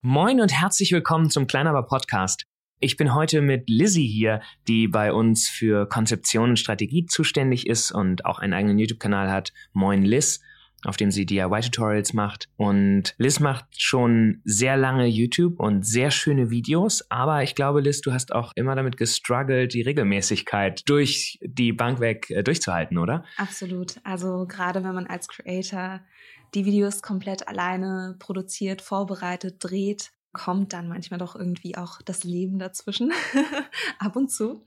Moin und herzlich willkommen zum Kleinaber Podcast. Ich bin heute mit Lizzie hier, die bei uns für Konzeption und Strategie zuständig ist und auch einen eigenen YouTube-Kanal hat. Moin Liz, auf dem sie DIY-Tutorials macht. Und Liz macht schon sehr lange YouTube und sehr schöne Videos. Aber ich glaube, Liz, du hast auch immer damit gestruggelt, die Regelmäßigkeit durch die Bank weg äh, durchzuhalten, oder? Absolut. Also gerade wenn man als Creator die Videos komplett alleine produziert, vorbereitet, dreht, kommt dann manchmal doch irgendwie auch das Leben dazwischen, ab und zu.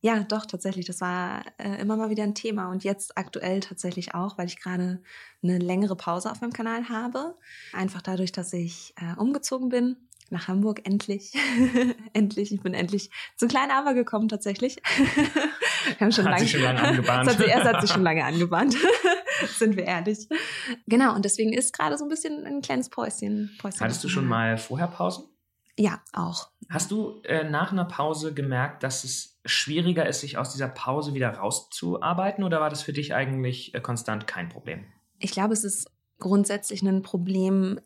Ja, doch, tatsächlich, das war äh, immer mal wieder ein Thema und jetzt aktuell tatsächlich auch, weil ich gerade eine längere Pause auf meinem Kanal habe. Einfach dadurch, dass ich äh, umgezogen bin nach Hamburg, endlich. endlich, ich bin endlich zu kleinen Aber gekommen tatsächlich. Wir haben schon hat lange, sich schon lange angebahnt. hat, erst hat sich schon lange angebahnt. sind wir ehrlich. Genau, und deswegen ist gerade so ein bisschen ein kleines Päuschen. Päuschen Hattest du schon mal vorher Pausen? Ja, auch. Hast du äh, nach einer Pause gemerkt, dass es schwieriger ist, sich aus dieser Pause wieder rauszuarbeiten oder war das für dich eigentlich äh, konstant kein Problem? Ich glaube, es ist grundsätzlich ein Problem,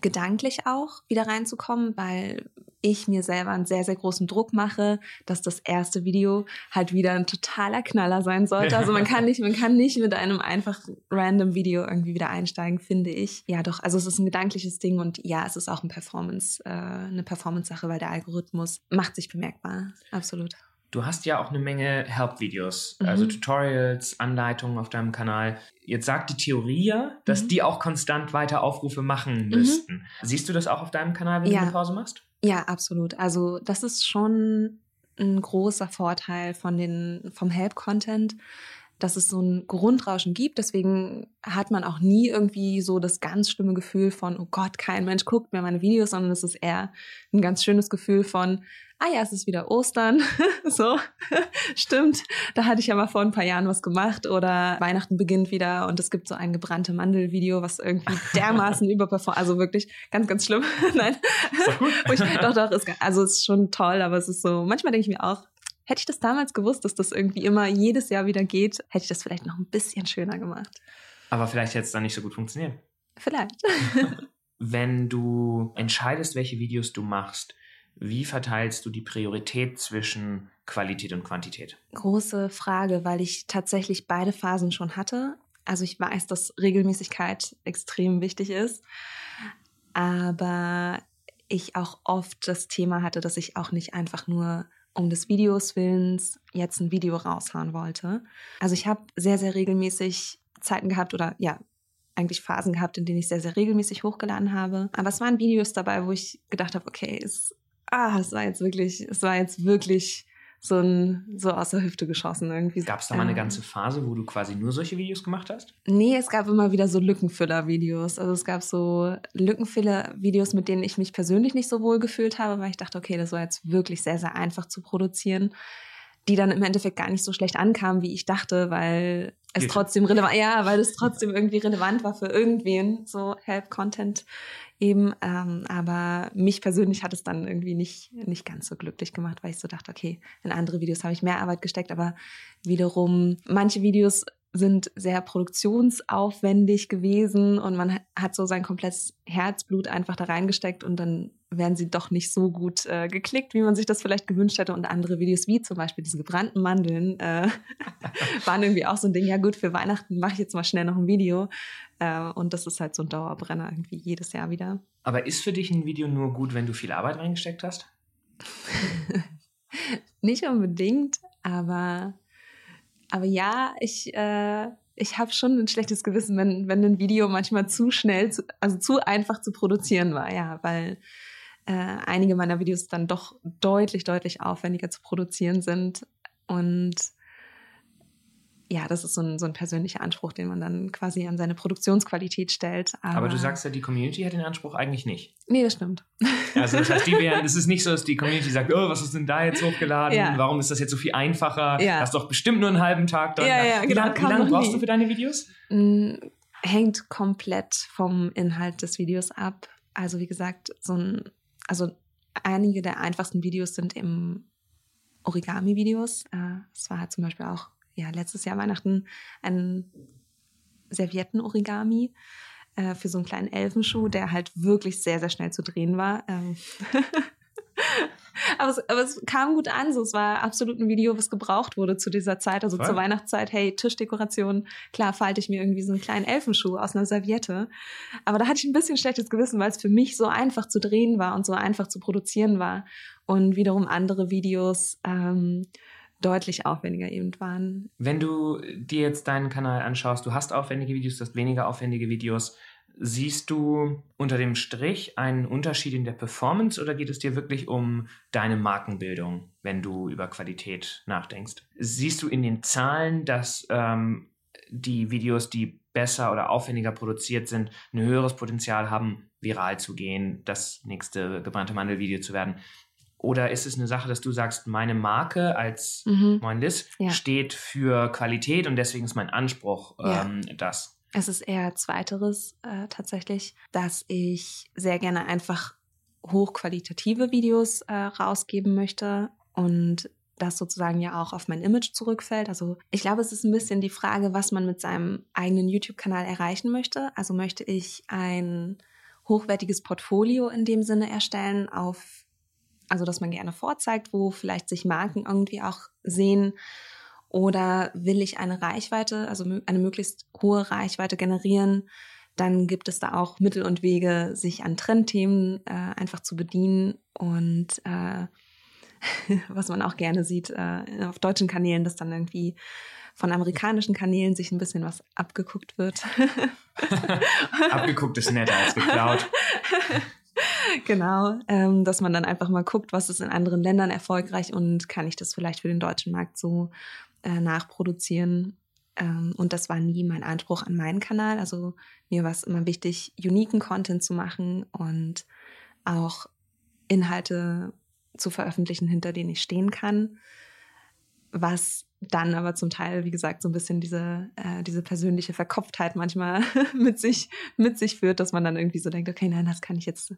gedanklich auch wieder reinzukommen, weil ich mir selber einen sehr, sehr großen Druck mache, dass das erste Video halt wieder ein totaler Knaller sein sollte. Also man kann nicht, man kann nicht mit einem einfach random Video irgendwie wieder einsteigen, finde ich. Ja, doch, also es ist ein gedankliches Ding und ja, es ist auch ein Performance, äh, eine Performance-Sache, weil der Algorithmus macht sich bemerkbar. Absolut. Du hast ja auch eine Menge Help-Videos, mhm. also Tutorials, Anleitungen auf deinem Kanal. Jetzt sagt die Theorie ja, dass mhm. die auch konstant weiter Aufrufe machen mhm. müssten. Mhm. Siehst du das auch auf deinem Kanal, wenn ja. du eine Pause machst? Ja, absolut. Also das ist schon ein großer Vorteil von den, vom Help-Content, dass es so ein Grundrauschen gibt. Deswegen hat man auch nie irgendwie so das ganz schlimme Gefühl von, oh Gott, kein Mensch guckt mehr meine Videos, sondern es ist eher ein ganz schönes Gefühl von, ah ja, es ist wieder Ostern. so, stimmt. Da hatte ich ja mal vor ein paar Jahren was gemacht oder Weihnachten beginnt wieder und es gibt so ein gebrannte Mandel-Video, was irgendwie dermaßen überperformt. Also wirklich ganz, ganz schlimm. Nein. Doch, ich, doch, doch, ist, also ist schon toll, aber es ist so, manchmal denke ich mir auch, hätte ich das damals gewusst, dass das irgendwie immer jedes Jahr wieder geht, hätte ich das vielleicht noch ein bisschen schöner gemacht. Aber vielleicht hätte es dann nicht so gut funktioniert. Vielleicht. Wenn du entscheidest, welche Videos du machst, wie verteilst du die Priorität zwischen Qualität und Quantität? Große Frage, weil ich tatsächlich beide Phasen schon hatte. Also ich weiß, dass Regelmäßigkeit extrem wichtig ist, aber ich auch oft das Thema hatte, dass ich auch nicht einfach nur um des Videos willens jetzt ein Video raushauen wollte. Also ich habe sehr, sehr regelmäßig Zeiten gehabt oder ja, eigentlich Phasen gehabt, in denen ich sehr, sehr regelmäßig hochgeladen habe. Aber es waren Videos dabei, wo ich gedacht habe, okay, es ah, es war jetzt wirklich, es war jetzt wirklich so ein so aus der Hüfte geschossen irgendwie. Gab es da mal eine ähm. ganze Phase, wo du quasi nur solche Videos gemacht hast? Nee, es gab immer wieder so Lückenfüller-Videos. Also es gab so Lückenfüller-Videos, mit denen ich mich persönlich nicht so wohl gefühlt habe, weil ich dachte, okay, das war jetzt wirklich sehr, sehr einfach zu produzieren, die dann im Endeffekt gar nicht so schlecht ankamen, wie ich dachte, weil es Geht. trotzdem relevant, ja, weil es trotzdem irgendwie relevant war für irgendwen, so Help-Content eben. Ähm, aber mich persönlich hat es dann irgendwie nicht, nicht ganz so glücklich gemacht, weil ich so dachte, okay, in andere Videos habe ich mehr Arbeit gesteckt, aber wiederum manche Videos sind sehr produktionsaufwendig gewesen und man hat so sein komplettes Herzblut einfach da reingesteckt und dann werden sie doch nicht so gut äh, geklickt, wie man sich das vielleicht gewünscht hätte. Und andere Videos, wie zum Beispiel diese gebrannten Mandeln, äh, waren irgendwie auch so ein Ding, ja gut, für Weihnachten mache ich jetzt mal schnell noch ein Video. Äh, und das ist halt so ein Dauerbrenner irgendwie jedes Jahr wieder. Aber ist für dich ein Video nur gut, wenn du viel Arbeit reingesteckt hast? nicht unbedingt, aber, aber ja, ich, äh, ich habe schon ein schlechtes Gewissen, wenn, wenn ein Video manchmal zu schnell, zu, also zu einfach zu produzieren war, ja, weil äh, einige meiner Videos dann doch deutlich, deutlich aufwendiger zu produzieren sind. Und ja, das ist so ein, so ein persönlicher Anspruch, den man dann quasi an seine Produktionsqualität stellt. Aber, Aber du sagst ja, die Community hat den Anspruch eigentlich nicht. Nee, das stimmt. Also das heißt, die wären, es ist nicht so, dass die Community sagt, oh, was ist denn da jetzt hochgeladen? Ja. Warum ist das jetzt so viel einfacher? Ja. Hast doch bestimmt nur einen halben Tag dran. Ja, ja, wie genau. Lang, lange brauchst nie. du für deine Videos? Mm, hängt komplett vom Inhalt des Videos ab. Also wie gesagt, so ein, also einige der einfachsten Videos sind im Origami-Videos. Äh, es war zum Beispiel auch ja, letztes Jahr Weihnachten ein Servietten-Origami. äh, für so einen kleinen Elfenschuh, der halt wirklich sehr, sehr schnell zu drehen war. Aber, es, aber es kam gut an. So, es war absolut ein Video, was gebraucht wurde zu dieser Zeit, also Voll. zur Weihnachtszeit. Hey, Tischdekoration, klar falte ich mir irgendwie so einen kleinen Elfenschuh aus einer Serviette. Aber da hatte ich ein bisschen schlechtes Gewissen, weil es für mich so einfach zu drehen war und so einfach zu produzieren war. Und wiederum andere Videos ähm, deutlich aufwendiger eben waren. Wenn du dir jetzt deinen Kanal anschaust, du hast aufwendige Videos, du hast weniger aufwendige Videos. Siehst du unter dem Strich einen Unterschied in der Performance oder geht es dir wirklich um deine Markenbildung, wenn du über Qualität nachdenkst? Siehst du in den Zahlen, dass ähm, die Videos, die besser oder aufwendiger produziert sind, ein höheres Potenzial haben, viral zu gehen, das nächste gebrannte Mandelvideo zu werden? Oder ist es eine Sache, dass du sagst, meine Marke als mhm. Moin Liz ja. steht für Qualität und deswegen ist mein Anspruch ähm, ja. das? Es ist eher zweiteres äh, tatsächlich, dass ich sehr gerne einfach hochqualitative Videos äh, rausgeben möchte und das sozusagen ja auch auf mein Image zurückfällt. Also ich glaube, es ist ein bisschen die Frage, was man mit seinem eigenen YouTube-Kanal erreichen möchte. Also möchte ich ein hochwertiges Portfolio in dem Sinne erstellen, auf, also dass man gerne vorzeigt, wo vielleicht sich Marken irgendwie auch sehen oder will ich eine Reichweite, also eine möglichst hohe Reichweite generieren, dann gibt es da auch Mittel und Wege, sich an Trendthemen äh, einfach zu bedienen und äh, was man auch gerne sieht äh, auf deutschen Kanälen, dass dann irgendwie von amerikanischen Kanälen sich ein bisschen was abgeguckt wird. abgeguckt ist netter als geklaut. genau, ähm, dass man dann einfach mal guckt, was ist in anderen Ländern erfolgreich und kann ich das vielleicht für den deutschen Markt so äh, nachproduzieren. Ähm, und das war nie mein Anspruch an meinen Kanal. Also mir war es immer wichtig, uniken Content zu machen und auch Inhalte zu veröffentlichen, hinter denen ich stehen kann. Was dann aber zum Teil, wie gesagt, so ein bisschen diese, äh, diese persönliche Verkopftheit manchmal mit sich, mit sich führt, dass man dann irgendwie so denkt, okay, nein, das kann ich jetzt,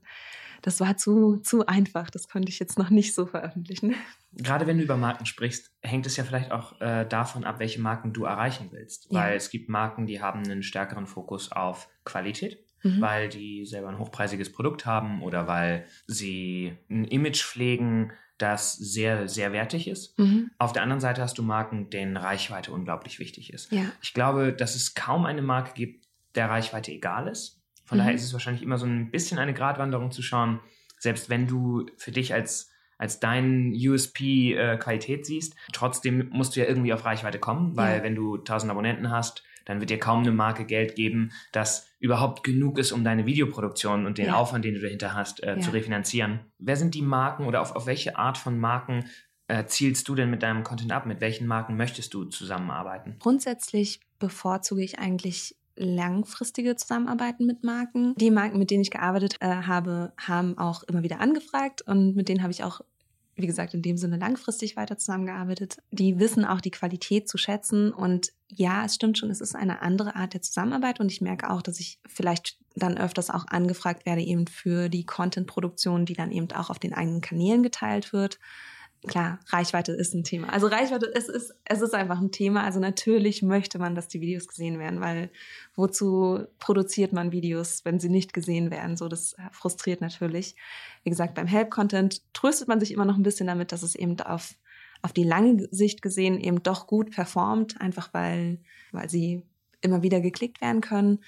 das war zu, zu einfach, das konnte ich jetzt noch nicht so veröffentlichen. Gerade wenn du über Marken sprichst, hängt es ja vielleicht auch äh, davon ab, welche Marken du erreichen willst. Ja. Weil es gibt Marken, die haben einen stärkeren Fokus auf Qualität. Mhm. weil die selber ein hochpreisiges Produkt haben oder weil sie ein Image pflegen, das sehr, sehr wertig ist. Mhm. Auf der anderen Seite hast du Marken, denen Reichweite unglaublich wichtig ist. Ja. Ich glaube, dass es kaum eine Marke gibt, der Reichweite egal ist. Von mhm. daher ist es wahrscheinlich immer so ein bisschen eine Gratwanderung zu schauen, selbst wenn du für dich als als dein USP äh, Qualität siehst. Trotzdem musst du ja irgendwie auf Reichweite kommen, weil ja. wenn du 1000 Abonnenten hast, dann wird dir kaum eine Marke Geld geben, das überhaupt genug ist, um deine Videoproduktion und den ja. Aufwand, den du dahinter hast, äh, ja. zu refinanzieren. Wer sind die Marken oder auf, auf welche Art von Marken äh, zielst du denn mit deinem Content ab? Mit welchen Marken möchtest du zusammenarbeiten? Grundsätzlich bevorzuge ich eigentlich langfristige Zusammenarbeiten mit Marken. Die Marken, mit denen ich gearbeitet äh, habe, haben auch immer wieder angefragt und mit denen habe ich auch wie gesagt, in dem Sinne langfristig weiter zusammengearbeitet. Die wissen auch die Qualität zu schätzen. Und ja, es stimmt schon, es ist eine andere Art der Zusammenarbeit. Und ich merke auch, dass ich vielleicht dann öfters auch angefragt werde, eben für die Content-Produktion, die dann eben auch auf den eigenen Kanälen geteilt wird klar, Reichweite ist ein Thema. Also Reichweite, es ist, es ist einfach ein Thema. Also natürlich möchte man, dass die Videos gesehen werden, weil wozu produziert man Videos, wenn sie nicht gesehen werden? So, das frustriert natürlich. Wie gesagt, beim Help-Content tröstet man sich immer noch ein bisschen damit, dass es eben auf, auf die lange Sicht gesehen eben doch gut performt, einfach weil, weil sie immer wieder geklickt werden können.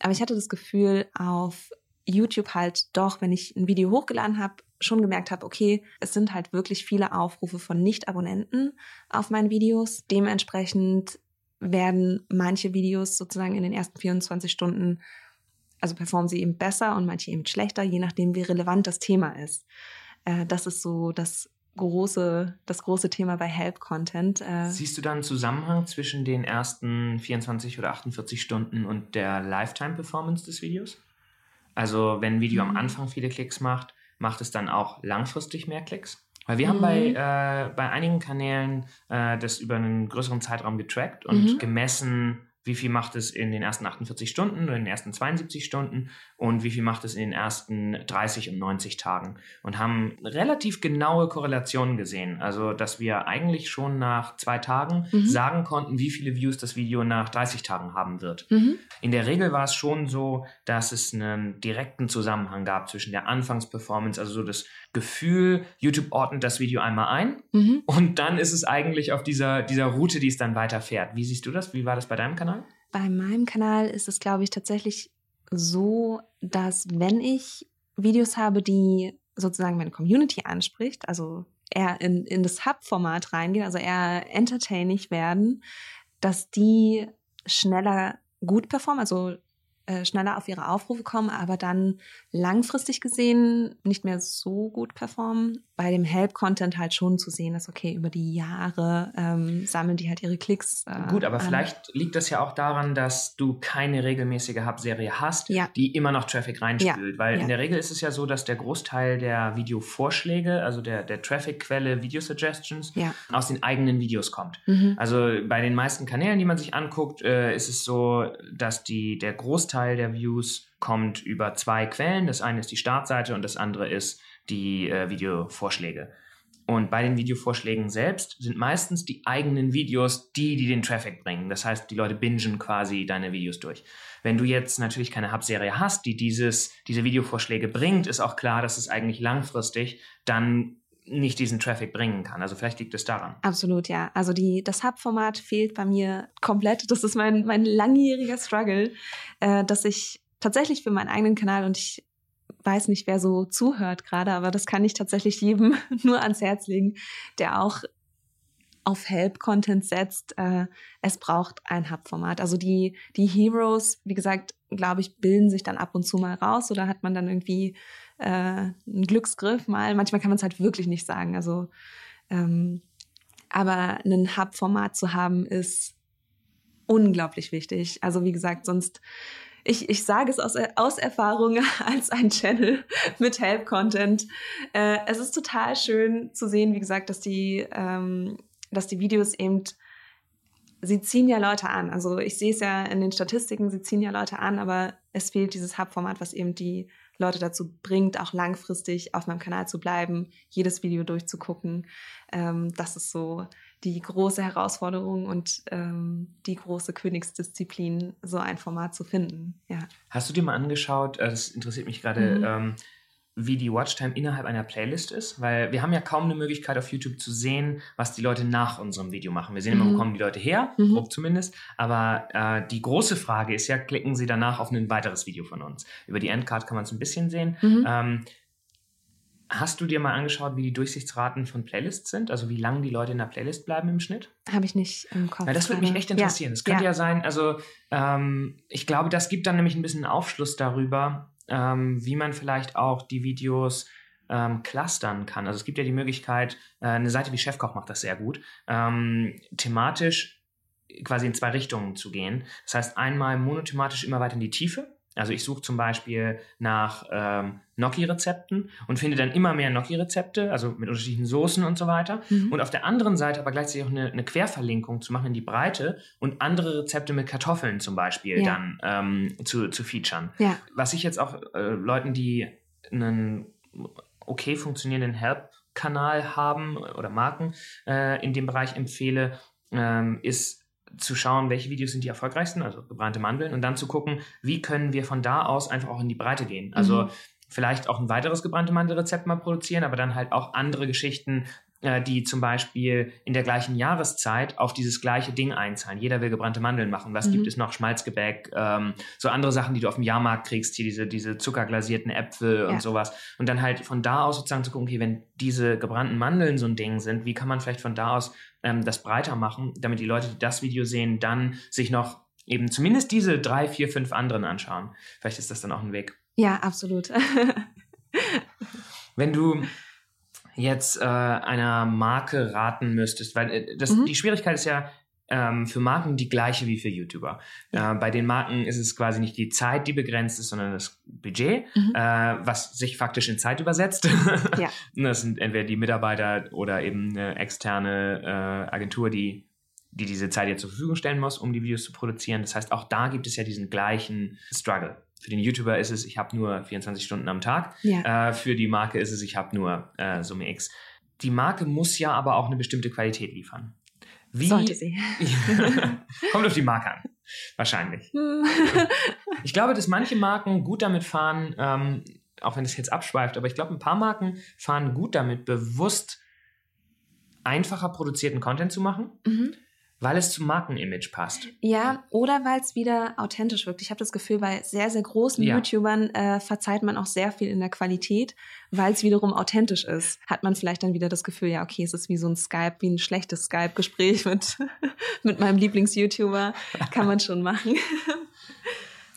Aber ich hatte das Gefühl, auf YouTube halt doch, wenn ich ein Video hochgeladen habe, schon gemerkt habe, okay, es sind halt wirklich viele Aufrufe von Nicht-Abonnenten auf meinen Videos. Dementsprechend werden manche Videos sozusagen in den ersten 24 Stunden, also performen sie eben besser und manche eben schlechter, je nachdem, wie relevant das Thema ist. Äh, das ist so das große, das große Thema bei Help-Content. Äh, Siehst du da einen Zusammenhang zwischen den ersten 24 oder 48 Stunden und der Lifetime-Performance des Videos? Also wenn ein Video am mhm. Anfang viele Klicks macht, macht es dann auch langfristig mehr Klicks? Weil wir mhm. haben bei, mhm. äh, bei einigen Kanälen äh, das über einen größeren Zeitraum getrackt und mhm. gemessen, wie viel macht es in den ersten 48 Stunden oder in den ersten 72 Stunden und wie viel macht es in den ersten 30 und 90 Tagen und haben relativ genaue Korrelationen gesehen. Also, dass wir eigentlich schon nach zwei Tagen mhm. sagen konnten, wie viele Views das Video nach 30 Tagen haben wird. Mhm. In der Regel war es schon so, dass es einen direkten Zusammenhang gab zwischen der Anfangsperformance, also so das Gefühl, YouTube ordnet das Video einmal ein mhm. und dann ist es eigentlich auf dieser, dieser Route, die es dann weiterfährt. Wie siehst du das? Wie war das bei deinem Kanal? Bei meinem Kanal ist es, glaube ich, tatsächlich so, dass wenn ich Videos habe, die sozusagen meine Community anspricht, also eher in, in das Hub-Format reingehen, also eher entertaining werden, dass die schneller gut performen, also äh, schneller auf ihre Aufrufe kommen, aber dann langfristig gesehen nicht mehr so gut performen. Bei dem Help-Content halt schon zu sehen, dass okay, über die Jahre ähm, sammeln die halt ihre Klicks. Äh, gut, aber an. vielleicht liegt das ja auch daran, dass du keine regelmäßige Hub-Serie hast, ja. die immer noch Traffic reinspült. Ja. Weil ja. in der Regel ist es ja so, dass der Großteil der Videovorschläge, also der, der Traffic-Quelle Video-Suggestions, aus den eigenen Videos kommt. Mhm. Also bei den meisten Kanälen, die man sich anguckt, äh, ist es so, dass die, der Großteil Großteil der Views kommt über zwei Quellen. Das eine ist die Startseite und das andere ist die äh, Videovorschläge. Und bei den Videovorschlägen selbst sind meistens die eigenen Videos die, die den Traffic bringen. Das heißt, die Leute bingen quasi deine Videos durch. Wenn du jetzt natürlich keine Hub-Serie hast, die dieses, diese Videovorschläge bringt, ist auch klar, dass es eigentlich langfristig dann nicht diesen Traffic bringen kann. Also vielleicht liegt es daran. Absolut, ja. Also die, das Hub-Format fehlt bei mir komplett. Das ist mein, mein langjähriger Struggle, äh, dass ich tatsächlich für meinen eigenen Kanal und ich weiß nicht, wer so zuhört gerade, aber das kann ich tatsächlich jedem nur ans Herz legen, der auch auf Help-Content setzt. Äh, es braucht ein Hub-Format. Also die, die Heroes, wie gesagt, glaube ich, bilden sich dann ab und zu mal raus oder hat man dann irgendwie äh, ein Glücksgriff mal. Manchmal kann man es halt wirklich nicht sagen. Also, ähm, aber ein Hub-Format zu haben, ist unglaublich wichtig. Also wie gesagt, sonst ich, ich sage es aus, aus Erfahrung als ein Channel mit Help-Content. Äh, es ist total schön zu sehen, wie gesagt, dass die, ähm, dass die Videos eben, sie ziehen ja Leute an. Also ich sehe es ja in den Statistiken, sie ziehen ja Leute an, aber es fehlt dieses Hub-Format, was eben die Leute dazu bringt, auch langfristig auf meinem Kanal zu bleiben, jedes Video durchzugucken. Ähm, das ist so die große Herausforderung und ähm, die große Königsdisziplin, so ein Format zu finden. Ja. Hast du dir mal angeschaut, äh, das interessiert mich gerade, mhm. ähm, wie die Watchtime innerhalb einer Playlist ist, weil wir haben ja kaum eine Möglichkeit auf YouTube zu sehen, was die Leute nach unserem Video machen. Wir sehen immer, wo mhm. kommen die Leute her, mhm. grob zumindest, aber äh, die große Frage ist ja, klicken sie danach auf ein weiteres Video von uns. Über die Endcard kann man es ein bisschen sehen. Mhm. Ähm, Hast du dir mal angeschaut, wie die Durchsichtsraten von Playlists sind? Also wie lange die Leute in der Playlist bleiben im Schnitt? Habe ich nicht im Kopf. Ja, das würde mich echt interessieren. Es ja. könnte ja. ja, sein, also ähm, ich glaube, das gibt dann nämlich ein bisschen Aufschluss darüber, ähm, wie man vielleicht auch die Videos ähm, clustern kann. Also es gibt ja die Möglichkeit, äh, eine Seite wie Chefkoch macht das sehr gut, ähm, thematisch quasi in zwei Richtungen zu gehen. Das heißt, einmal monothematisch immer weiter in die Tiefe. Also ich suche zum Beispiel nach ähm, Gnocchi-Rezepten und finde dann immer mehr Gnocchi-Rezepte, also mit unterschiedlichen Soßen und so weiter. Mhm. Und auf der anderen Seite aber gleichzeitig auch eine, eine, Querverlinkung zu machen in die Breite und andere Rezepte mit Kartoffeln zum Beispiel ja. dann ähm, zu, zu featuren. Ja. Was ich jetzt auch äh, Leuten, die einen okay funktionierenden Help-Kanal haben oder Marken äh, in dem Bereich empfehle, ähm, ist zu schauen, welche Videos sind die erfolgreichsten, also gebrannte Mandeln, und dann zu gucken, wie können wir von da aus einfach auch in die Breite gehen. Also mhm. vielleicht auch ein weiteres gebrannte Mandelrezept mal produzieren, aber dann halt auch andere Geschichten, äh, die zum Beispiel in der gleichen Jahreszeit auf dieses gleiche Ding einzahlen. Jeder will gebrannte Mandeln machen. Was mhm. gibt es noch? Schmalzgebäck, ähm, so andere Sachen, die du auf dem Jahrmarkt kriegst, hier diese, diese zuckerglasierten Äpfel ja. und sowas. Und dann halt von da aus sozusagen zu gucken, okay, wenn diese gebrannten Mandeln so ein Ding sind, wie kann man vielleicht von da aus ähm, das breiter machen, damit die Leute, die das Video sehen, dann sich noch eben zumindest diese drei, vier, fünf anderen anschauen. Vielleicht ist das dann auch ein Weg. Ja, absolut. Wenn du jetzt äh, einer Marke raten müsstest, weil äh, das, mhm. die Schwierigkeit ist ja, ähm, für Marken die gleiche wie für YouTuber. Ja. Äh, bei den Marken ist es quasi nicht die Zeit, die begrenzt ist, sondern das Budget, mhm. äh, was sich faktisch in Zeit übersetzt. ja. Das sind entweder die Mitarbeiter oder eben eine externe äh, Agentur, die die diese Zeit jetzt zur Verfügung stellen muss, um die Videos zu produzieren. Das heißt, auch da gibt es ja diesen gleichen Struggle. Für den YouTuber ist es, ich habe nur 24 Stunden am Tag. Ja. Äh, für die Marke ist es, ich habe nur äh, Summe X. Die Marke muss ja aber auch eine bestimmte Qualität liefern. Wie, Sollte sie. kommt auf die Marke an. Wahrscheinlich. ich glaube, dass manche Marken gut damit fahren, ähm, auch wenn es jetzt abschweift, aber ich glaube, ein paar Marken fahren gut damit, bewusst einfacher produzierten Content zu machen. Mhm weil es zum Markenimage passt. Ja, oder weil es wieder authentisch wirkt. Ich habe das Gefühl, bei sehr, sehr großen ja. YouTubern äh, verzeiht man auch sehr viel in der Qualität, weil es wiederum authentisch ist. Hat man vielleicht dann wieder das Gefühl, ja, okay, es ist wie so ein Skype, wie ein schlechtes Skype-Gespräch mit, mit meinem Lieblings-YouTuber. Kann man schon machen.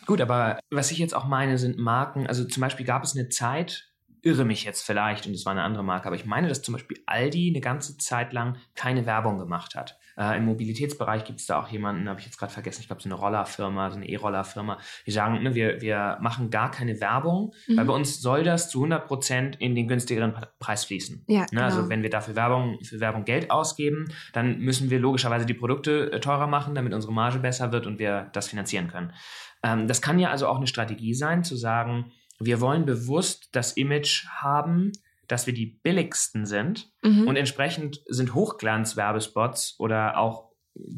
Gut, aber was ich jetzt auch meine, sind Marken. Also zum Beispiel gab es eine Zeit, irre mich jetzt vielleicht und es war eine andere Marke, aber ich meine, dass zum Beispiel Aldi eine ganze Zeit lang keine Werbung gemacht hat. Äh, Im Mobilitätsbereich gibt es da auch jemanden, habe ich jetzt gerade vergessen, ich glaube, so eine Rollerfirma, so eine E-Rollerfirma, die sagen, ne, wir, wir machen gar keine Werbung, mhm. weil bei uns soll das zu 100 Prozent in den günstigeren Preis fließen. Ja, ne, also genau. wenn wir dafür Werbung, für Werbung Geld ausgeben, dann müssen wir logischerweise die Produkte äh, teurer machen, damit unsere Marge besser wird und wir das finanzieren können. Ähm, das kann ja also auch eine Strategie sein, zu sagen, wir wollen bewusst das Image haben, dass wir die billigsten sind mhm. und entsprechend sind Hochglanzwerbespots oder auch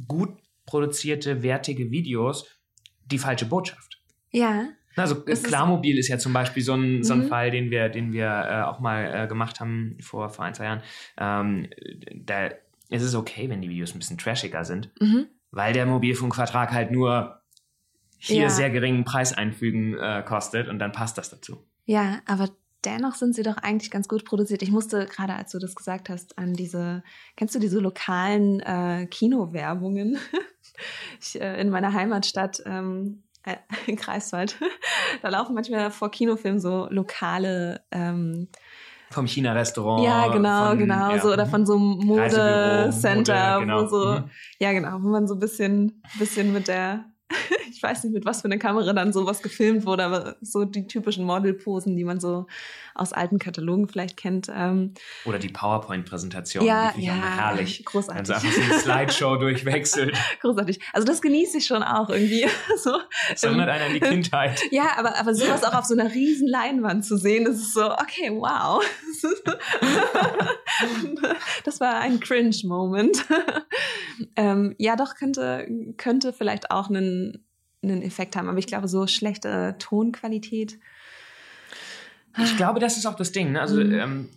gut produzierte, wertige Videos die falsche Botschaft. Ja. Also Klarmobil ist, ist ja zum Beispiel so ein, so ein mhm. Fall, den wir, den wir äh, auch mal äh, gemacht haben vor, vor ein, zwei Jahren. Ähm, da ist es okay, wenn die Videos ein bisschen trashiger sind, mhm. weil der Mobilfunkvertrag halt nur hier ja. sehr geringen Preis einfügen äh, kostet und dann passt das dazu. Ja, aber dennoch sind sie doch eigentlich ganz gut produziert. Ich musste gerade, als du das gesagt hast, an diese, kennst du diese lokalen äh, Kinowerbungen? ich, äh, in meiner Heimatstadt ähm, äh, in Greifswald, da laufen manchmal vor Kinofilmen so lokale ähm, vom China-Restaurant. Ja, genau, von, genau. Ja, so, oder von so einem Modecenter, Mode, genau. wo so, mhm. ja genau, wo man so ein bisschen, bisschen mit der ich weiß nicht, mit was für einer Kamera dann sowas gefilmt wurde, aber so die typischen Modelposen, die man so aus alten Katalogen vielleicht kennt. Ähm, Oder die PowerPoint-Präsentation, ja, die ja, herrlich. Großartig. Also einfach so eine Slideshow durchwechselt. Großartig. Also das genieße ich schon auch irgendwie. so, das erinnert einen an die Kindheit. Ja, aber, aber sowas auch auf so einer riesen Leinwand zu sehen, das ist so, okay, wow. das war ein Cringe-Moment. ähm, ja, doch, könnte, könnte vielleicht auch einen, einen Effekt haben. Aber ich glaube, so schlechte Tonqualität ich glaube, das ist auch das Ding. Ne? Also, mhm. ähm,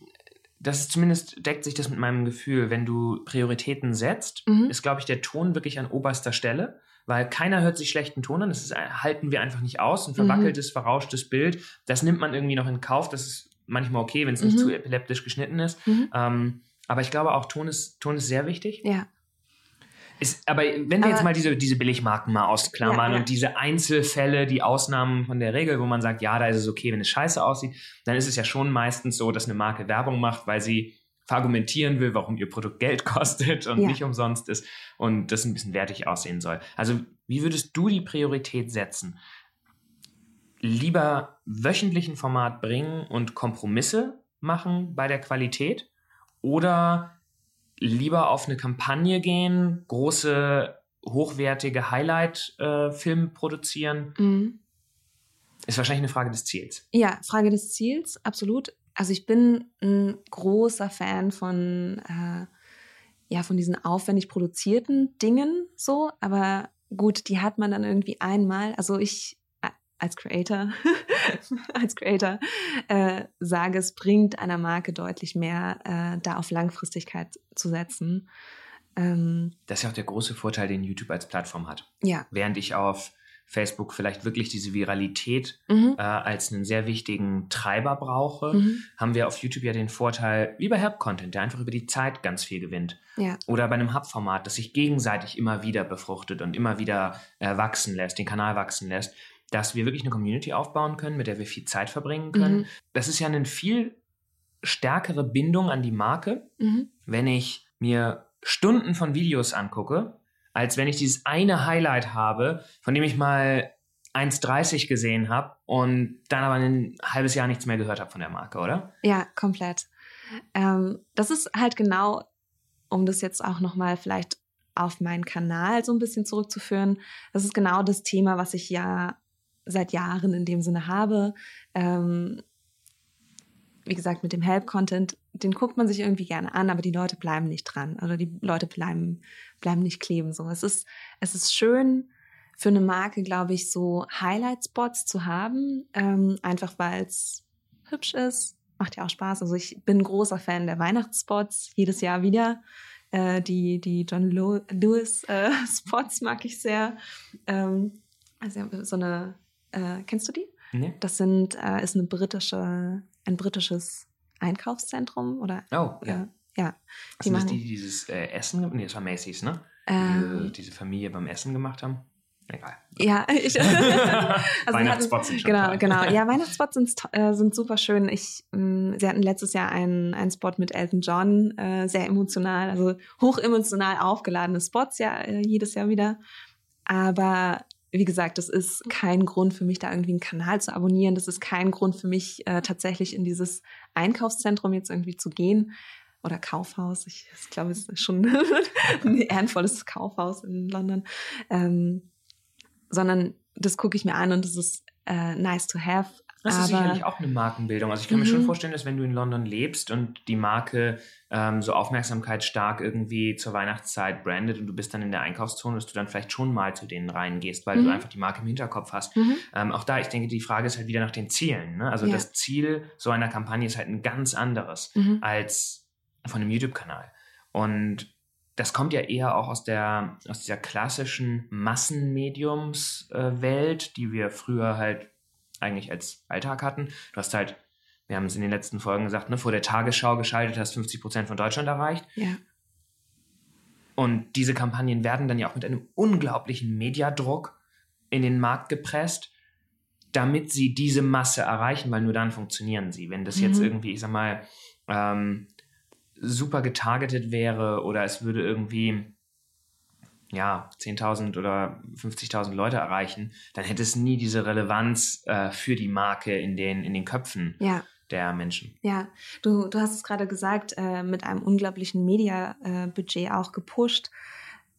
das ist zumindest deckt sich das mit meinem Gefühl. Wenn du Prioritäten setzt, mhm. ist, glaube ich, der Ton wirklich an oberster Stelle, weil keiner hört sich schlechten Ton an. Das ist, halten wir einfach nicht aus. Ein verwackeltes, mhm. verrauschtes Bild, das nimmt man irgendwie noch in Kauf. Das ist manchmal okay, wenn es nicht mhm. zu epileptisch geschnitten ist. Mhm. Ähm, aber ich glaube auch, Ton ist, Ton ist sehr wichtig. Ja. Ist, aber wenn wir jetzt mal diese, diese Billigmarken mal ausklammern ja, ja. und diese Einzelfälle, die Ausnahmen von der Regel, wo man sagt, ja, da ist es okay, wenn es scheiße aussieht, dann ist es ja schon meistens so, dass eine Marke Werbung macht, weil sie verargumentieren will, warum ihr Produkt Geld kostet und ja. nicht umsonst ist und das ein bisschen wertig aussehen soll. Also wie würdest du die Priorität setzen? Lieber wöchentlichen Format bringen und Kompromisse machen bei der Qualität oder lieber auf eine Kampagne gehen, große, hochwertige Highlight-Filme äh, produzieren. Mhm. Ist wahrscheinlich eine Frage des Ziels. Ja, Frage des Ziels, absolut. Also ich bin ein großer Fan von, äh, ja, von diesen aufwendig produzierten Dingen so, aber gut, die hat man dann irgendwie einmal. Also ich als Creator, als Creator äh, sage, es bringt einer Marke deutlich mehr, äh, da auf Langfristigkeit zu setzen. Ähm, das ist ja auch der große Vorteil, den YouTube als Plattform hat. Ja. Während ich auf Facebook vielleicht wirklich diese Viralität mhm. äh, als einen sehr wichtigen Treiber brauche, mhm. haben wir auf YouTube ja den Vorteil, wie bei Help-Content, der einfach über die Zeit ganz viel gewinnt. Ja. Oder bei einem Hub-Format, das sich gegenseitig immer wieder befruchtet und immer wieder äh, wachsen lässt, den Kanal wachsen lässt dass wir wirklich eine Community aufbauen können, mit der wir viel Zeit verbringen können. Mhm. Das ist ja eine viel stärkere Bindung an die Marke, mhm. wenn ich mir Stunden von Videos angucke, als wenn ich dieses eine Highlight habe, von dem ich mal 1,30 gesehen habe und dann aber ein halbes Jahr nichts mehr gehört habe von der Marke, oder? Ja, komplett. Ähm, das ist halt genau, um das jetzt auch nochmal vielleicht auf meinen Kanal so ein bisschen zurückzuführen. Das ist genau das Thema, was ich ja seit Jahren in dem Sinne habe. Ähm, wie gesagt, mit dem Help-Content, den guckt man sich irgendwie gerne an, aber die Leute bleiben nicht dran. Also die Leute bleiben, bleiben nicht kleben. So, es ist, es ist schön für eine Marke, glaube ich, so Highlight-Spots zu haben, ähm, einfach weil es hübsch ist. Macht ja auch Spaß. Also ich bin großer Fan der Weihnachtsspots, jedes Jahr wieder. Äh, die, die John Lewis äh, mag ich sehr. Ähm, also so eine, äh, kennst du die? Nee. Das sind, äh, ist eine britische ein britisches Einkaufszentrum oder oh ja. äh, ja. Die sind das die, die dieses äh, Essen nee das war Macy's ne? Ähm, diese, diese, Familie beim Essen gemacht haben? Egal. Ja ich, also Weihnachtsspots sind genau toll. genau. Ja Weihnachtsspots sind äh, sind super schön. Ich mh, mm, sie hatten letztes Jahr einen einen Spot mit Elton John äh, sehr emotional also hoch emotional aufgeladene Spots ja äh, jedes Jahr wieder. Aber wie gesagt, das ist kein Grund für mich, da irgendwie einen Kanal zu abonnieren. Das ist kein Grund für mich, äh, tatsächlich in dieses Einkaufszentrum jetzt irgendwie zu gehen. Oder Kaufhaus. Ich, ich glaube, es ist schon ein ehrenvolles Kaufhaus in London. Ähm, sondern das gucke ich mir an und das ist äh, nice to have. Das ist sicherlich auch eine Markenbildung. Also ich kann mir schon mhm. vorstellen, dass wenn du in London lebst und die Marke ähm, so aufmerksamkeitsstark irgendwie zur Weihnachtszeit brandet und du bist dann in der Einkaufszone, dass du dann vielleicht schon mal zu denen reingehst, weil mhm. du einfach die Marke im Hinterkopf hast. Mhm. Ähm, auch da, ich denke, die Frage ist halt wieder nach den Zielen. Ne? Also ja. das Ziel so einer Kampagne ist halt ein ganz anderes mhm. als von einem YouTube-Kanal. Und das kommt ja eher auch aus der aus dieser klassischen Massenmediumswelt, äh, die wir früher halt eigentlich als Alltag hatten. Du hast halt, wir haben es in den letzten Folgen gesagt, ne, vor der Tagesschau geschaltet, hast 50 Prozent von Deutschland erreicht. Ja. Und diese Kampagnen werden dann ja auch mit einem unglaublichen Mediadruck in den Markt gepresst, damit sie diese Masse erreichen, weil nur dann funktionieren sie. Wenn das mhm. jetzt irgendwie, ich sag mal, ähm, super getargetet wäre oder es würde irgendwie ja, 10.000 oder 50.000 Leute erreichen, dann hätte es nie diese Relevanz äh, für die Marke in den, in den Köpfen ja. der Menschen. Ja, du, du hast es gerade gesagt, äh, mit einem unglaublichen Media-Budget auch gepusht,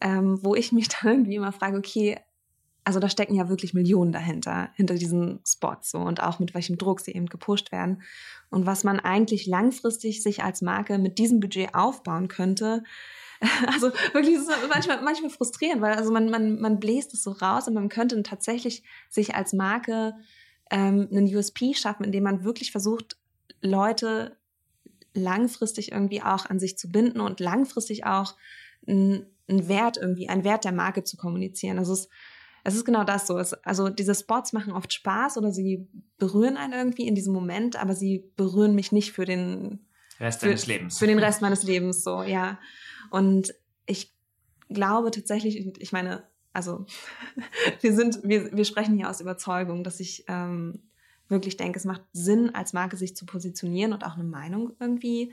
ähm, wo ich mich dann irgendwie immer frage, okay, also da stecken ja wirklich Millionen dahinter, hinter diesen Spots so und auch mit welchem Druck sie eben gepusht werden. Und was man eigentlich langfristig sich als Marke mit diesem Budget aufbauen könnte, Also wirklich, ist manchmal, manchmal frustrierend, weil also man, man, man bläst es so raus und man könnte tatsächlich sich als Marke ähm, einen USP schaffen, indem man wirklich versucht, Leute langfristig irgendwie auch an sich zu binden und langfristig auch einen Wert irgendwie, einen Wert der Marke zu kommunizieren. Also es, es ist genau das so. Es, also diese Spots machen oft Spaß oder sie berühren einen irgendwie in diesem Moment, aber sie berühren mich nicht für den Rest für, deines Lebens. Für den Rest meines Lebens, so, ja. Und ich glaube tatsächlich, ich meine, also wir sind, wir, wir sprechen hier aus Überzeugung, dass ich ähm, wirklich denke, es macht Sinn, als Marke sich zu positionieren und auch eine Meinung irgendwie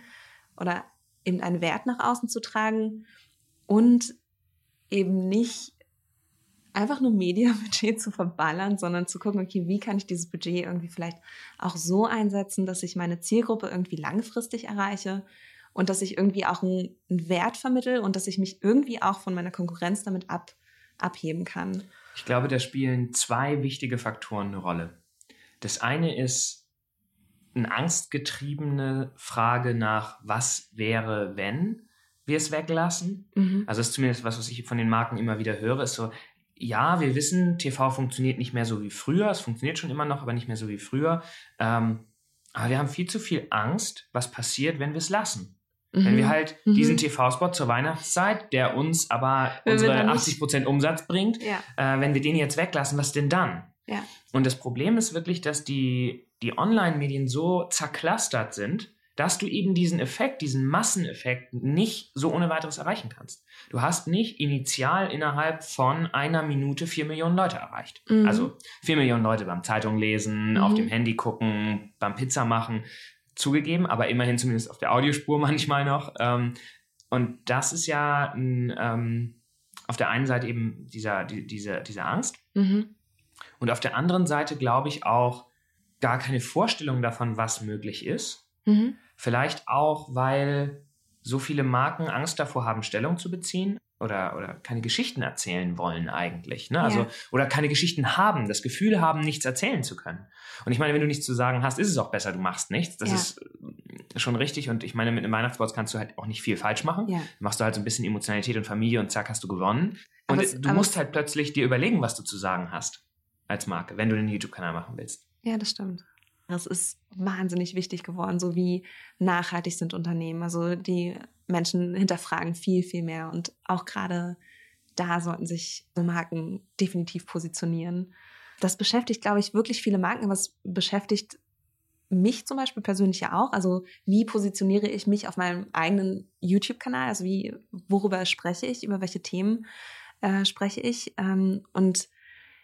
oder eben einen Wert nach außen zu tragen und eben nicht einfach nur Mediabudget zu verballern, sondern zu gucken, okay, wie kann ich dieses Budget irgendwie vielleicht auch so einsetzen, dass ich meine Zielgruppe irgendwie langfristig erreiche und dass ich irgendwie auch einen, Wert vermittel und dass ich mich irgendwie auch von meiner Konkurrenz damit ab, abheben kann. Ich glaube, da spielen zwei wichtige Faktoren eine Rolle. Das eine ist eine angstgetriebene Frage nach, was wäre, wenn wir es weglassen. Mhm. Also das ist zumindest was, was ich von den Marken immer wieder höre, ist so, ja, wir wissen, TV funktioniert nicht mehr so wie früher. Es funktioniert schon immer noch, aber nicht mehr so wie früher. Ähm, aber wir haben viel zu viel Angst, was passiert, wenn wir es lassen. Mhm. Wenn wir mhm. halt mhm. diesen TV-Spot zur Weihnachtszeit, der uns aber wenn unsere 80% Umsatz bringt, ja. äh, wenn wir den jetzt weglassen, was denn dann? Ja. Und das Problem ist wirklich, dass die, die Online-Medien so zerklustert sind, dass du eben diesen Effekt, diesen Masseneffekt nicht so ohne weiteres erreichen kannst. Du hast nicht initial innerhalb von einer Minute vier Millionen Leute erreicht. Mhm. Also vier Millionen Leute beim Zeitung lesen, mhm. auf dem Handy gucken, beim Pizza machen zugegeben, aber immerhin zumindest auf der Audiospur manchmal noch. Ähm, und das ist ja ein, ähm, auf der einen Seite eben dieser, die, diese, diese Angst. Mhm. Und auf der anderen Seite glaube ich auch gar keine Vorstellung davon, was möglich ist. Mhm. Vielleicht auch, weil so viele Marken Angst davor haben, Stellung zu beziehen. Oder, oder keine Geschichten erzählen wollen eigentlich. Ne? Also, ja. Oder keine Geschichten haben, das Gefühl haben, nichts erzählen zu können. Und ich meine, wenn du nichts zu sagen hast, ist es auch besser, du machst nichts. Das ja. ist äh, schon richtig. Und ich meine, mit einem Weihnachtsboard kannst du halt auch nicht viel falsch machen. Ja. Machst du halt so ein bisschen Emotionalität und Familie und zack, hast du gewonnen. Und aber du musst halt plötzlich dir überlegen, was du zu sagen hast als Marke, wenn du den YouTube-Kanal machen willst. Ja, das stimmt. Das ist wahnsinnig wichtig geworden, so wie nachhaltig sind Unternehmen. Also die Menschen hinterfragen viel, viel mehr. Und auch gerade da sollten sich Marken definitiv positionieren. Das beschäftigt, glaube ich, wirklich viele Marken, aber es beschäftigt mich zum Beispiel persönlich ja auch. Also wie positioniere ich mich auf meinem eigenen YouTube-Kanal? Also wie, worüber spreche ich? Über welche Themen äh, spreche ich? Ähm, und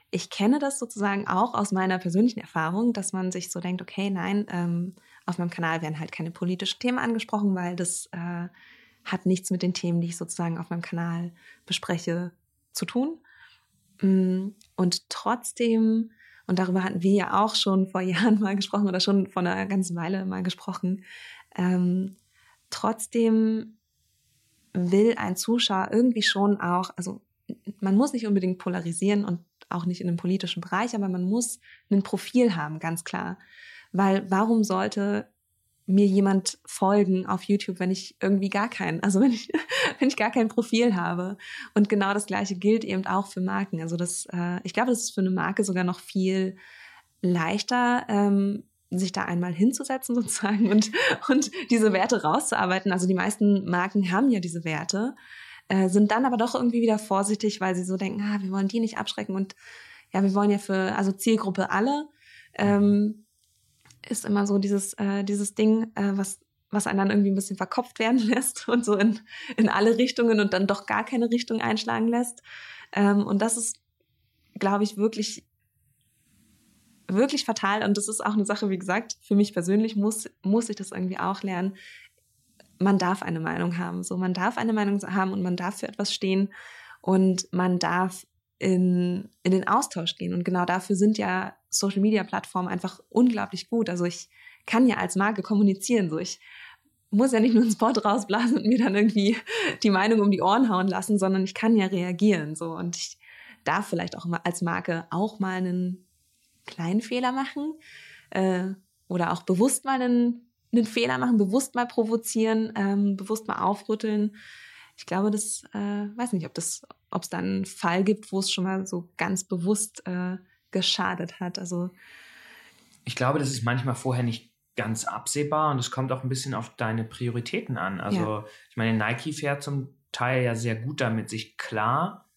ich kenne das sozusagen auch aus meiner persönlichen Erfahrung, dass man sich so denkt, okay, nein, ähm, auf meinem Kanal werden halt keine politischen Themen angesprochen, weil das äh, hat nichts mit den Themen, die ich sozusagen auf meinem Kanal bespreche, zu tun. Mm, und trotzdem, und darüber hatten wir ja auch schon vor Jahren mal gesprochen oder schon vor einer ganzen Weile mal gesprochen, ähm, trotzdem will ein Zuschauer irgendwie schon auch, also man muss nicht unbedingt polarisieren und auch nicht in einem politischen Bereich, aber man muss ein Profil haben, ganz klar. Weil warum sollte mir jemand folgen auf YouTube, wenn ich irgendwie gar keinen, also wenn ich, wenn ich gar kein Profil habe. Und genau das Gleiche gilt eben auch für Marken. Also das, äh, ich glaube, das ist für eine Marke sogar noch viel leichter, ähm, sich da einmal hinzusetzen sozusagen und, und diese Werte rauszuarbeiten. Also die meisten Marken haben ja diese Werte, äh, sind dann aber doch irgendwie wieder vorsichtig, weil sie so denken, ah, wir wollen die nicht abschrecken und ja, wir wollen ja für, also Zielgruppe alle. Ähm, ist immer so dieses, äh, dieses Ding, äh, was, was einen dann irgendwie ein bisschen verkopft werden lässt und so in, in alle Richtungen und dann doch gar keine Richtung einschlagen lässt. Ähm, und das ist, glaube ich, wirklich, wirklich fatal. Und das ist auch eine Sache, wie gesagt, für mich persönlich muss, muss ich das irgendwie auch lernen. Man darf eine Meinung haben. So, man darf eine Meinung haben und man darf für etwas stehen und man darf in, in den Austausch gehen. Und genau dafür sind ja Social Media Plattformen einfach unglaublich gut. Also ich kann ja als Marke kommunizieren. So ich muss ja nicht nur einen Spot rausblasen und mir dann irgendwie die Meinung um die Ohren hauen lassen, sondern ich kann ja reagieren. So und ich darf vielleicht auch als Marke auch mal einen kleinen Fehler machen äh, oder auch bewusst mal einen, einen Fehler machen, bewusst mal provozieren, ähm, bewusst mal aufrütteln. Ich glaube, das äh, weiß nicht, ob das, ob es da einen Fall gibt, wo es schon mal so ganz bewusst äh, geschadet hat. Also ich glaube, das ist manchmal vorher nicht ganz absehbar und es kommt auch ein bisschen auf deine Prioritäten an. Also ja. ich meine, Nike fährt zum Teil ja sehr gut damit, sich klar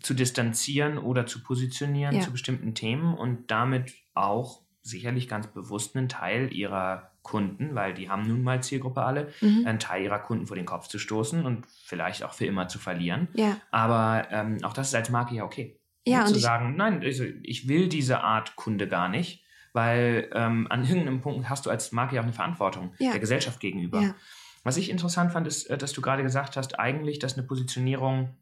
zu distanzieren oder zu positionieren ja. zu bestimmten Themen und damit auch sicherlich ganz bewusst einen Teil ihrer Kunden, weil die haben nun mal Zielgruppe alle, mhm. einen Teil ihrer Kunden vor den Kopf zu stoßen und vielleicht auch für immer zu verlieren. Ja. Aber ähm, auch das ist als Marke ja okay. Ja, und zu sagen, nein, also ich will diese Art Kunde gar nicht, weil ähm, an irgendeinem Punkt hast du als Marke ja auch eine Verantwortung ja. der Gesellschaft gegenüber. Ja. Was ich interessant fand, ist, äh, dass du gerade gesagt hast, eigentlich, dass eine Positionierung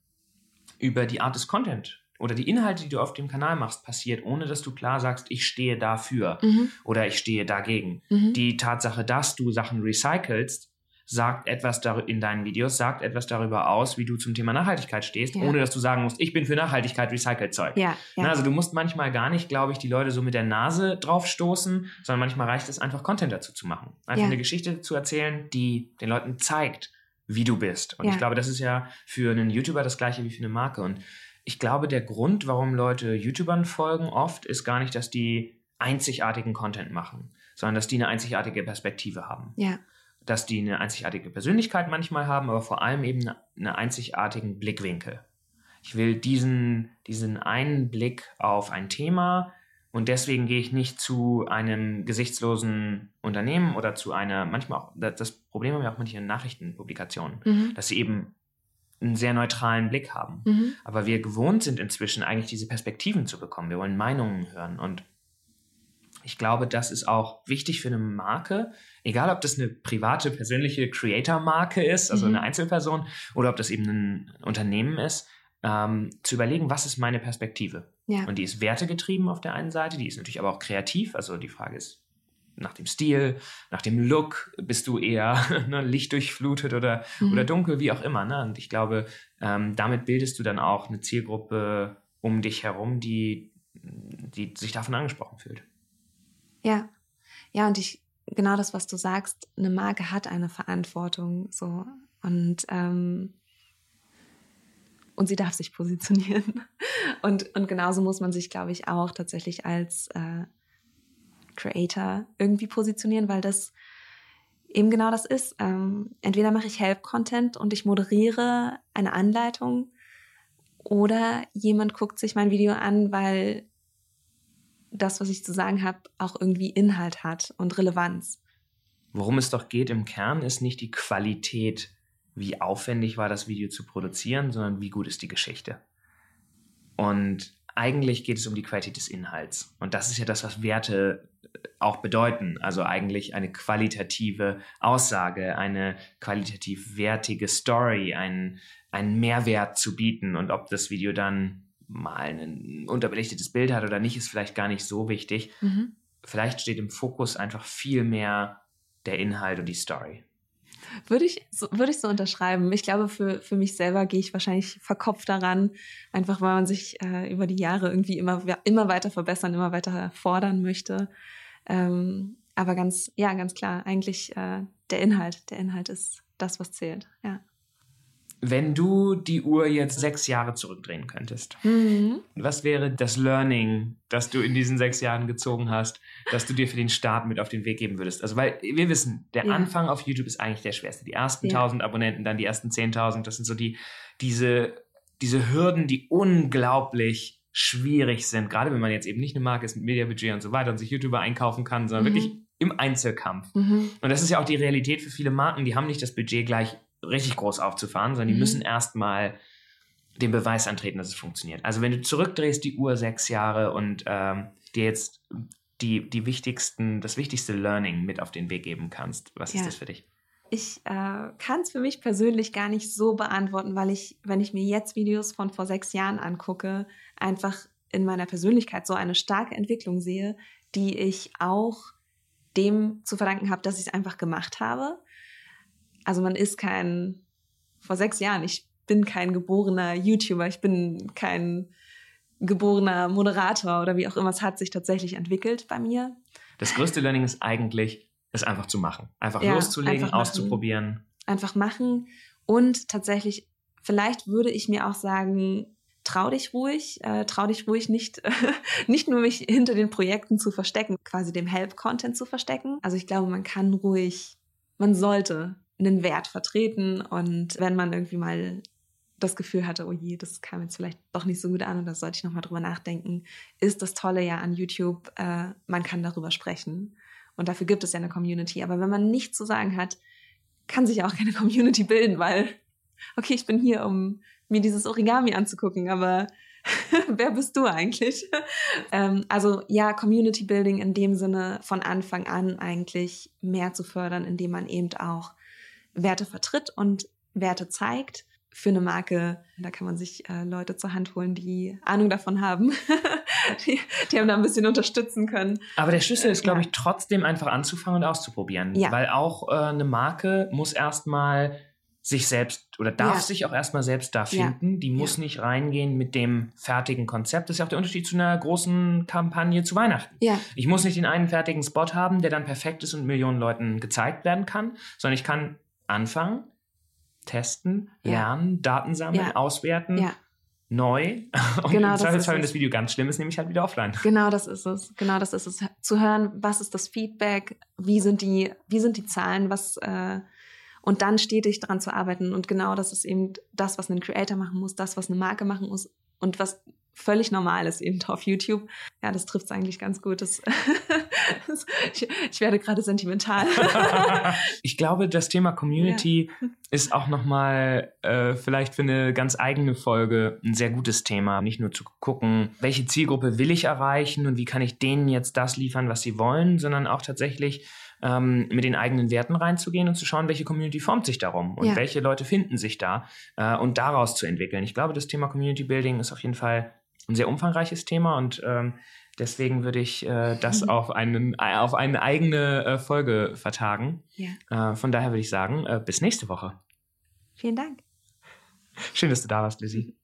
über die Art des Content oder die Inhalte, die du auf dem Kanal machst, passiert, ohne dass du klar sagst, ich stehe dafür mhm. oder ich stehe dagegen. Mhm. Die Tatsache, dass du Sachen recycelst, sagt etwas in deinen Videos, sagt etwas darüber aus, wie du zum Thema Nachhaltigkeit stehst, ja. ohne dass du sagen musst, ich bin für Nachhaltigkeit, recycelt Zeug. Ja, ja. Also du musst manchmal gar nicht, glaube ich, die Leute so mit der Nase drauf stoßen, sondern manchmal reicht es einfach, Content dazu zu machen. Einfach eine Geschichte zu erzählen, die den Leuten zeigt, wie du bist. Und ich glaube, das ist ja für einen YouTuber das gleiche wie für eine Marke. Und ich glaube, der Grund, warum Leute YouTubern folgen, oft ist gar nicht, dass die einzigartigen Content machen, sondern dass die eine einzigartige Perspektive haben. Ja dass die eine einzigartige Persönlichkeit manchmal haben, aber vor allem eben einen einzigartigen Blickwinkel. Ich will diesen, diesen einen Blick auf ein Thema und deswegen gehe ich nicht zu einem gesichtslosen Unternehmen oder zu einer, manchmal auch, das Problem haben wir auch manche Nachrichtenpublikationen, mhm. dass sie eben einen sehr neutralen Blick haben. Mhm. Aber wir gewohnt sind inzwischen eigentlich diese Perspektiven zu bekommen. Wir wollen Meinungen hören und ich glaube, das ist auch wichtig für eine Marke, egal ob das eine private, persönliche Creator-Marke ist, also mhm. eine Einzelperson, oder ob das eben ein Unternehmen ist, ähm, zu überlegen, was ist meine Perspektive. Ja. Und die ist wertegetrieben auf der einen Seite, die ist natürlich aber auch kreativ. Also die Frage ist, nach dem Stil, nach dem Look, bist du eher ne, lichtdurchflutet oder, mhm. oder dunkel, wie auch immer. Ne? Und ich glaube, ähm, damit bildest du dann auch eine Zielgruppe um dich herum, die, die sich davon angesprochen fühlt. Ja, ja, und ich, genau das, was du sagst, eine Marke hat eine Verantwortung, so, und, ähm, und sie darf sich positionieren. Und, und genauso muss man sich, glaube ich, auch tatsächlich als äh, Creator irgendwie positionieren, weil das eben genau das ist. Ähm, entweder mache ich Help-Content und ich moderiere eine Anleitung oder jemand guckt sich mein Video an, weil das, was ich zu sagen habe, auch irgendwie Inhalt hat und Relevanz. Worum es doch geht im Kern, ist nicht die Qualität, wie aufwendig war das Video zu produzieren, sondern wie gut ist die Geschichte. Und eigentlich geht es um die Qualität des Inhalts. Und das ist ja das, was Werte auch bedeuten. Also eigentlich eine qualitative Aussage, eine qualitativ wertige Story, einen, einen Mehrwert zu bieten. Und ob das Video dann mal ein unterbelichtetes Bild hat oder nicht, ist vielleicht gar nicht so wichtig. Mhm. Vielleicht steht im Fokus einfach viel mehr der Inhalt und die Story. Würde ich, so, würde ich so unterschreiben. Ich glaube, für, für mich selber gehe ich wahrscheinlich verkopft daran, einfach weil man sich äh, über die Jahre irgendwie immer, immer weiter verbessern, immer weiter fordern möchte. Ähm, aber ganz, ja, ganz klar, eigentlich äh, der Inhalt. Der Inhalt ist das, was zählt, ja. Wenn du die Uhr jetzt sechs Jahre zurückdrehen könntest, mhm. was wäre das Learning, das du in diesen sechs Jahren gezogen hast, das du dir für den Start mit auf den Weg geben würdest? Also, weil wir wissen, der ja. Anfang auf YouTube ist eigentlich der schwerste. Die ersten ja. 1000 Abonnenten, dann die ersten 10.000, das sind so die, diese, diese Hürden, die unglaublich schwierig sind, gerade wenn man jetzt eben nicht eine Marke ist mit Mediabudget und so weiter und sich YouTuber einkaufen kann, sondern mhm. wirklich im Einzelkampf. Mhm. Und das ist ja auch die Realität für viele Marken, die haben nicht das Budget gleich richtig groß aufzufahren, sondern die mhm. müssen erstmal den Beweis antreten, dass es funktioniert. Also wenn du zurückdrehst die Uhr sechs Jahre und ähm, dir jetzt die, die wichtigsten, das wichtigste Learning mit auf den Weg geben kannst, was ja. ist das für dich? Ich äh, kann es für mich persönlich gar nicht so beantworten, weil ich, wenn ich mir jetzt Videos von vor sechs Jahren angucke, einfach in meiner Persönlichkeit so eine starke Entwicklung sehe, die ich auch dem zu verdanken habe, dass ich es einfach gemacht habe also man ist kein, vor sechs Jahren, ich bin kein geborener YouTuber, ich bin kein geborener Moderator oder wie auch immer. Es hat sich tatsächlich entwickelt bei mir. Das größte Learning ist eigentlich, es einfach zu machen. Einfach ja, loszulegen, einfach auszuprobieren. Einfach machen. Und tatsächlich, vielleicht würde ich mir auch sagen, trau dich ruhig, äh, trau dich ruhig nicht, nicht nur mich hinter den Projekten zu verstecken, quasi dem Help-Content zu verstecken. Also ich glaube, man kann ruhig, man sollte einen Wert vertreten. Und wenn man irgendwie mal das Gefühl hatte, oh je, das kam jetzt vielleicht doch nicht so gut an und da sollte ich nochmal drüber nachdenken, ist das Tolle ja an YouTube, äh, man kann darüber sprechen. Und dafür gibt es ja eine Community. Aber wenn man nichts zu sagen hat, kann sich ja auch keine Community bilden, weil, okay, ich bin hier, um mir dieses Origami anzugucken, aber wer bist du eigentlich? ähm, also ja, Community Building in dem Sinne von Anfang an eigentlich mehr zu fördern, indem man eben auch Werte vertritt und Werte zeigt. Für eine Marke, da kann man sich äh, Leute zur Hand holen, die Ahnung davon haben, die, die haben da ein bisschen unterstützen können. Aber der Schlüssel ist, glaube ja. ich, trotzdem einfach anzufangen und auszuprobieren. Ja. Weil auch äh, eine Marke muss erstmal sich selbst oder darf ja. sich auch erstmal selbst da finden. Die muss nicht reingehen mit dem fertigen Konzept. Das ist ja auch der Unterschied zu einer großen Kampagne zu Weihnachten. Ich muss nicht den einen fertigen Spot haben, der dann perfekt ist und Millionen Leuten gezeigt werden kann, sondern ich kann anfangen, testen, lernen, Daten sammeln, auswerten. Neu. Und genau, im Zweifelsfall, wenn das Video ganz schlimm ist, nehme ich halt wieder offline. Genau, das ist es. Genau, das ist es. Zu hören, was ist das Feedback, wie sind die, wie sind die Zahlen, was, äh, und dann stetig daran zu arbeiten. Und genau das ist eben das, was ein Creator machen muss, das, was eine Marke machen muss und was völlig normal ist eben auf YouTube. Ja, das trifft es eigentlich ganz gut. Das, das, ich, ich, werde gerade sentimental. ich glaube, das Thema Community ja. ist auch nochmal äh, vielleicht für eine ganz eigene Folge ein sehr gutes Thema. Nicht nur zu gucken, welche Zielgruppe will ich erreichen und wie kann ich denen jetzt das liefern, was sie wollen, sondern auch tatsächlich ähm, mit den eigenen Werten reinzugehen und zu schauen, welche Community formt sich darum und ja. welche Leute finden sich da äh, und daraus zu entwickeln. Ich glaube, das Thema Community Building ist auf jeden Fall ein sehr umfangreiches Thema und ähm, Deswegen würde ich äh, das auf, einen, äh, auf eine eigene äh, Folge vertagen. Ja. Äh, von daher würde ich sagen, äh, bis nächste Woche. Vielen Dank. Schön, dass du da warst, Lizzie.